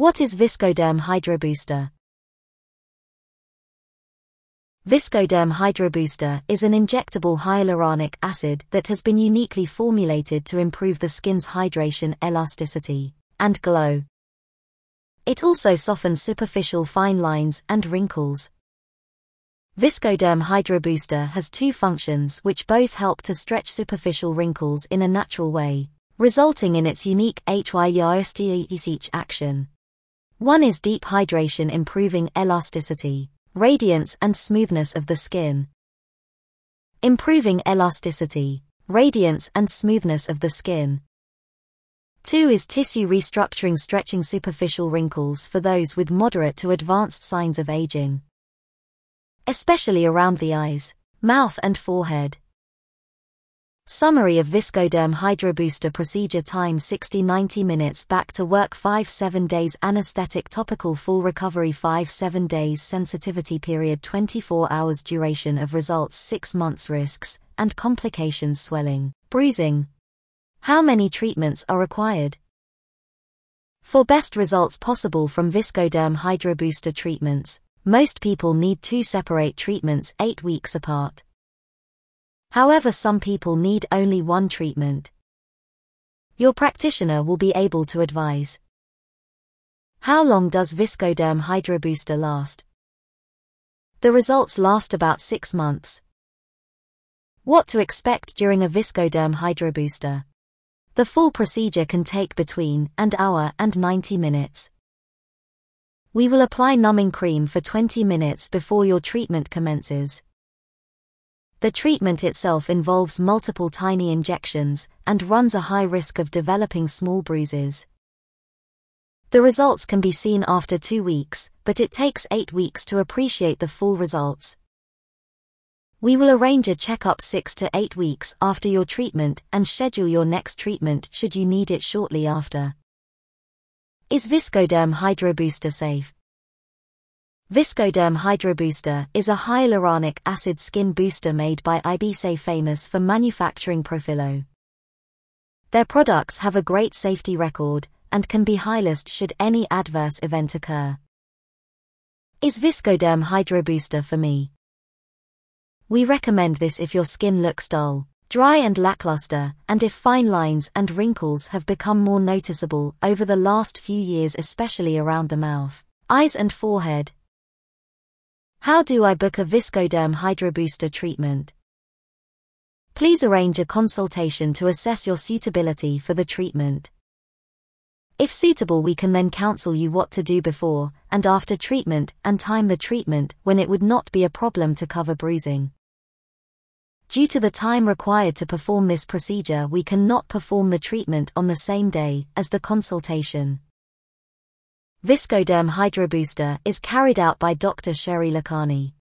What is Viscoderm Hydrobooster? Viscoderm Hydrobooster is an injectable hyaluronic acid that has been uniquely formulated to improve the skin's hydration, elasticity, and glow. It also softens superficial fine lines and wrinkles. Viscoderm Hydrobooster has two functions which both help to stretch superficial wrinkles in a natural way, resulting in its unique HYESTEH action. One is deep hydration improving elasticity radiance and smoothness of the skin. Improving elasticity, radiance and smoothness of the skin. 2 is tissue restructuring stretching superficial wrinkles for those with moderate to advanced signs of aging. Especially around the eyes, mouth and forehead. Summary of Viscoderm Hydrobooster procedure time 60-90 minutes back to work 5-7 days anesthetic topical full recovery 5-7 days sensitivity period 24 hours duration of results 6 months risks and complications swelling, bruising. How many treatments are required? For best results possible from Viscoderm Hydrobooster treatments, most people need two separate treatments 8 weeks apart. However some people need only one treatment. Your practitioner will be able to advise. How long does Viscoderm Hydrobooster last? The results last about 6 months. What to expect during a Viscoderm Hydrobooster? The full procedure can take between an hour and 90 minutes. We will apply numbing cream for 20 minutes before your treatment commences. The treatment itself involves multiple tiny injections and runs a high risk of developing small bruises. The results can be seen after two weeks, but it takes eight weeks to appreciate the full results. We will arrange a checkup six to eight weeks after your treatment and schedule your next treatment should you need it shortly after. Is Viscoderm Hydrobooster safe? Viscoderm Hydro Booster is a hyaluronic acid skin booster made by IBSA famous for manufacturing Profhilo. Their products have a great safety record and can be high-risk should any adverse event occur. Is Viscoderm Hydro Booster for me? We recommend this if your skin looks dull, dry and lackluster, and if fine lines and wrinkles have become more noticeable over the last few years especially around the mouth, eyes and forehead, how do I book a Viscoderm Hydrobooster treatment? Please arrange a consultation to assess your suitability for the treatment. If suitable, we can then counsel you what to do before and after treatment and time the treatment when it would not be a problem to cover bruising. Due to the time required to perform this procedure, we cannot perform the treatment on the same day as the consultation. Viscoderm Hydrobooster is carried out by Dr. Sherry Lakhani.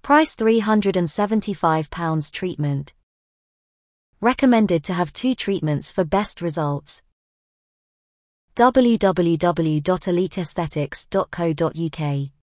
Price £375 treatment. Recommended to have two treatments for best results. www.eliteaesthetics.co.uk